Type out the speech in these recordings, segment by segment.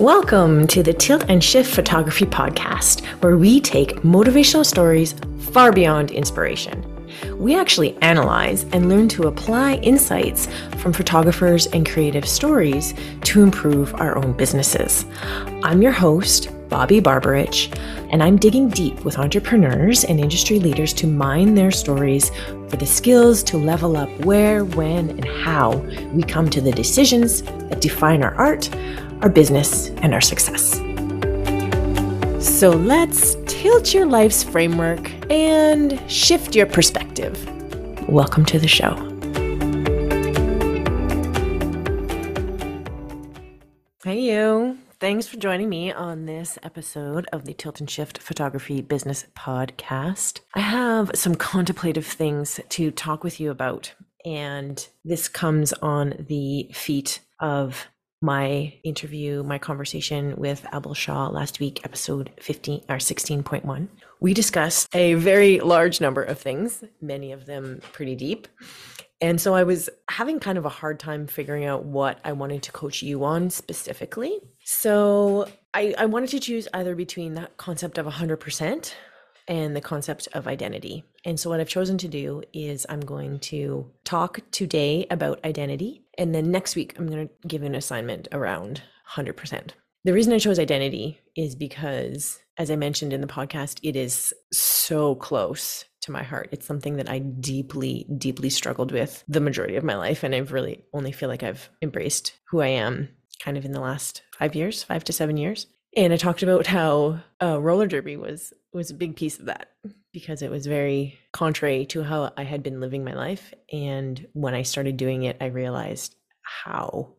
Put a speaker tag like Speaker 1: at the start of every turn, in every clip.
Speaker 1: Welcome to the Tilt and Shift Photography Podcast, where we take motivational stories far beyond inspiration. We actually analyze and learn to apply insights from photographers and creative stories to improve our own businesses. I'm your host, Bobbi Barbarich, and I'm digging deep with entrepreneurs and industry leaders to mine their stories for the skills to level up where, when, and how we come to the decisions that define our art, our business, and our success. So let's tilt your life's framework and shift your perspective. Welcome to the show. Hey, you. Thanks for joining me on this episode of the Tilt and Shift Photography Business Podcast. I have some contemplative things to talk with you about, and this comes on the feet of my interview, my conversation with Abul Shah last week, episode 15 or 16.1. We discussed a very large number of things, many of them pretty deep. And so I was having kind of a hard time figuring out what I wanted to coach you on specifically. So I, I wanted to choose either between that concept of 100% and the concept of identity. And so what I've chosen to do is I'm going to talk today about identity. And then next week, I'm going to give an assignment around 100%. The reason I chose identity is because, as I mentioned in the podcast, it is so close to my heart. It's something that I deeply, deeply struggled with the majority of my life. And I've really only feel like I've embraced who I am kind of in the last five years, five to seven years. And I talked about how uh, roller derby was was a big piece of that because it was very contrary to how I had been living my life. And when I started doing it, I realized how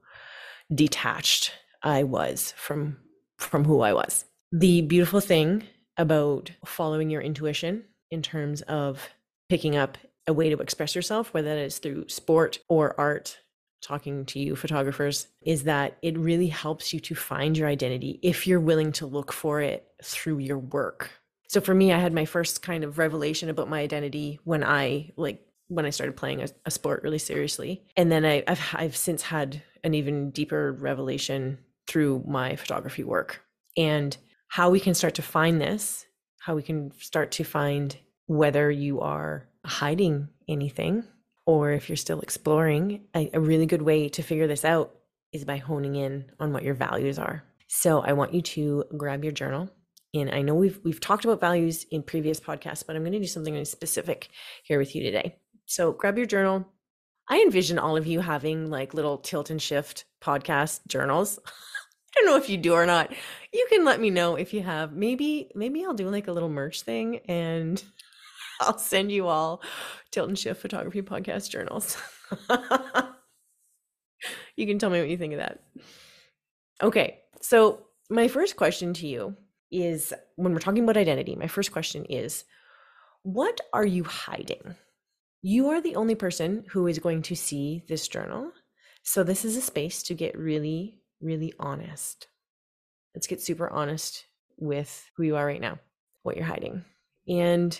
Speaker 1: detached I was from from who I was. The beautiful thing about following your intuition in terms of picking up a way to express yourself, whether that is through sport or art, talking to you photographers, is that it really helps you to find your identity if you're willing to look for it through your work. So for me, I had my first kind of revelation about my identity when I like when I started playing a, a sport really seriously, and then I, I've I've since had an even deeper revelation through my photography work and how we can start to find this how we can start to find whether you are hiding anything or if you're still exploring. A, a, really good way to figure this out is by honing in on what your values are. So I want you to grab your journal. And I know we've we've talked about values in previous podcasts, but I'm going to do something specific here with you today. So grab your journal. I envision all of you having like little tilt and shift podcast journals. I don't know if you do or not. You can let me know if you have. Maybe maybe I'll do like a little merch thing and I'll send you all Tilt and Shift Photography Podcast journals. you can tell me what you think of that. Okay, so my first question to you is when we're talking about identity, my first question is what are you hiding? You are the only person who is going to see this journal. So, this is a space to get really really honest. Let's get super honest with who you are right now, what you're hiding. And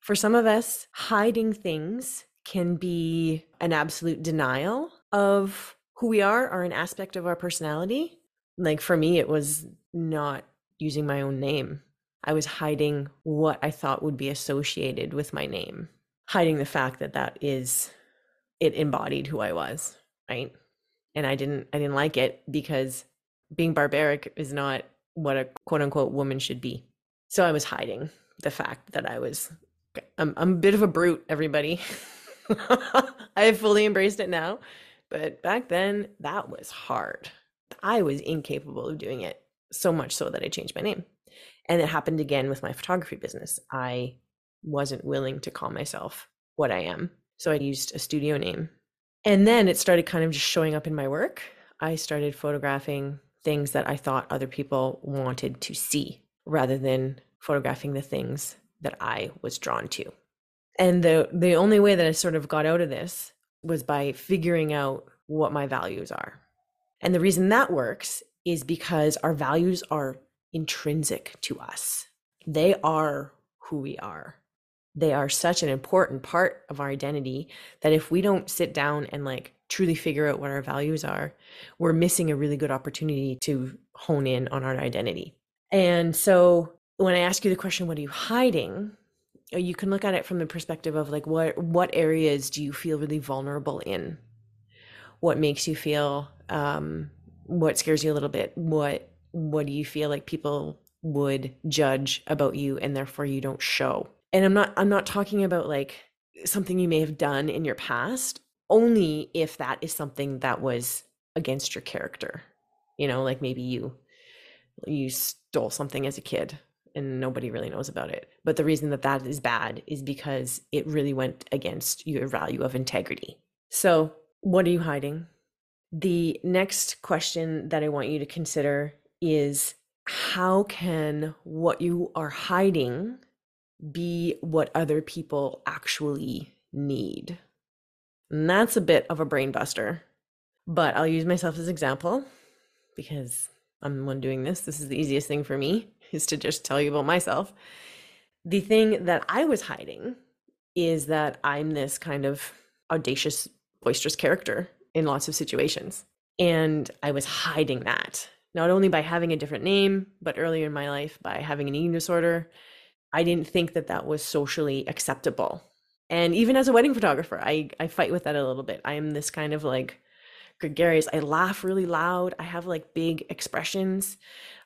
Speaker 1: for some of us, hiding things can be an absolute denial of who we are or an aspect of our personality. Like for me, it was not using my own name. I was hiding what I thought would be associated with my name, hiding the fact that that is, it embodied who I was, right? and I didn't I didn't like it because being barbaric is not what a quote unquote woman should be. So I was hiding the fact that I was I'm, I'm a bit of a brute, everybody. I have fully embraced it now, but back then that was hard. I was incapable of doing it so much so that I changed my name. And it happened again with my photography business. I wasn't willing to call myself what I am. So I used a studio name and then it started kind of just showing up in my work. I started photographing things that I thought other people wanted to see rather than photographing the things that I was drawn to. And the the only way that I sort of got out of this was by figuring out what my values are. And the reason that works is because our values are intrinsic to us. They are who we are they are such an important part of our identity that if we don't sit down and like truly figure out what our values are, we're missing a really good opportunity to hone in on our identity. And so when I ask you the question, what are you hiding? Uh, you can look at it from the perspective of like what what areas do you feel really vulnerable in? What makes you feel um what scares you a little bit? What what do you feel like people would judge about you and therefore you don't show? And I'm not I'm not talking about like something you may have done in your past only if that is something that was against your character. You know, like maybe you you stole something as a kid and nobody really knows about it. But the reason that that is bad is because it really went against your value of integrity. So, what are you hiding? The next question that I want you to consider is how can what you are hiding be what other people actually need? And that's a bit of a brain buster, but I'll use myself as example because I'm the one doing this. This is the easiest thing for me is to just tell you about myself. The thing that I was hiding is that I'm this kind of audacious, boisterous character in lots of situations. And I was hiding that, not only by having a different name, but earlier in my life by having an eating disorder. I didn't think that that was socially acceptable. And even as a wedding photographer, I, I fight with that a little bit. I am this kind of like gregarious. I laugh really loud. I have like big expressions.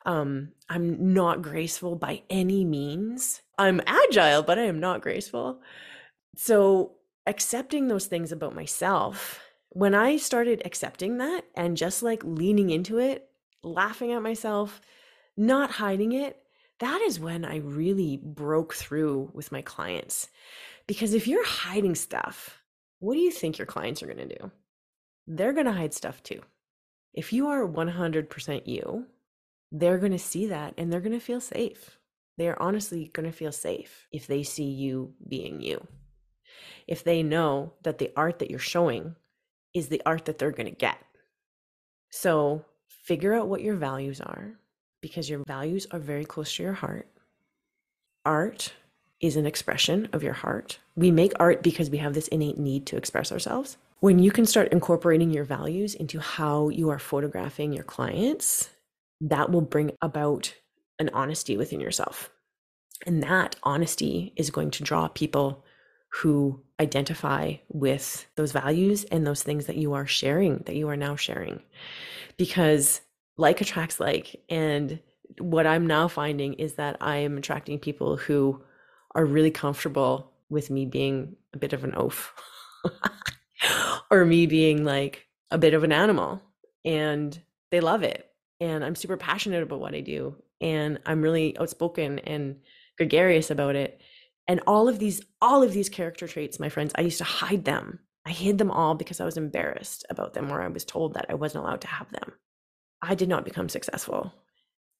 Speaker 1: Um, I'm not graceful by any means. I'm agile, but I am not graceful. So, accepting those things about myself, when I started accepting that and just like leaning into it, laughing at myself, not hiding it, that is when I really broke through with my clients. Because if you're hiding stuff, what do you think your clients are going to do? They're going to hide stuff too. If you are 100% you, they're going to see that and they're going to feel safe. They are honestly going to feel safe if they see you being you. If they know that the art that you're showing is the art that they're going to get. So figure out what your values are because your values are very close to your heart. Art is an expression of your heart. We make art because we have this innate need to express ourselves. When you can start incorporating your values into how you are photographing your clients, that will bring about an honesty within yourself. And that honesty is going to draw people who identify with those values and those things that you are sharing, that you are now sharing. Because like attracts like. And what I'm now finding is that I am attracting people who are really comfortable with me being a bit of an oaf or me being like a bit of an animal. And they love it and I'm super passionate about what I do and I'm really outspoken and gregarious about it. And all of these all of these character traits, my friends, I used to hide them. I hid them all because I was embarrassed about them or I was told that I wasn't allowed to have them. I did not become successful.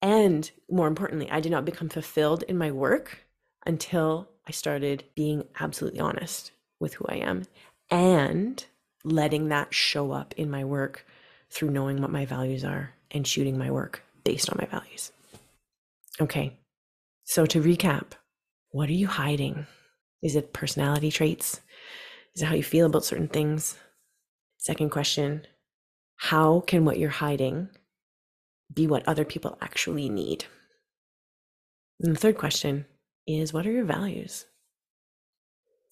Speaker 1: And more importantly, I did not become fulfilled in my work until I started being absolutely honest with who I am and letting that show up in my work through knowing what my values are and shooting my work based on my values. Okay, so to recap, what are you hiding? Is it personality traits? Is it how you feel about certain things? Second question How can what you're hiding be what other people actually need? And the third question is What are your values?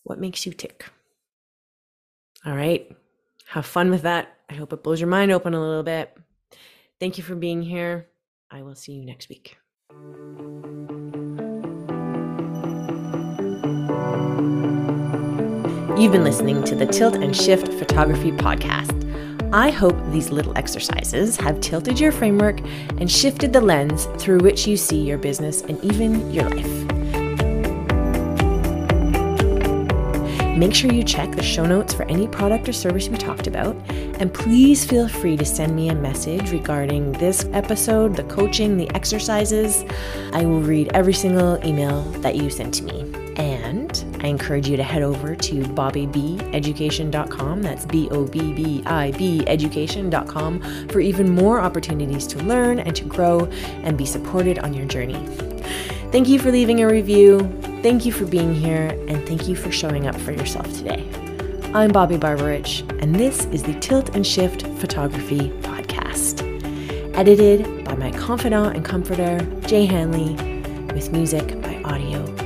Speaker 1: What makes you tick? All right, have fun with that. I hope it blows your mind open a little bit. Thank you for being here. I will see you next week. You've been listening to the Tilt and Shift Photography Podcast. I hope these little exercises have tilted your framework and shifted the lens through which you see your business and even your life. Make sure you check the show notes for any product or service we talked about. And please feel free to send me a message regarding this episode, the coaching, the exercises. I will read every single email that you send to me. And I encourage you to head over to bobbibeducation.com. That's B O B B I B education.com for even more opportunities to learn and to grow and be supported on your journey. Thank you for leaving a review. Thank you for being here. And thank you for showing up for yourself today. I'm Bobbi Barbarich, and this is the Tilt and Shift Photography Podcast. Edited by my confidant and comforter, Jay Hanley, with music by Audio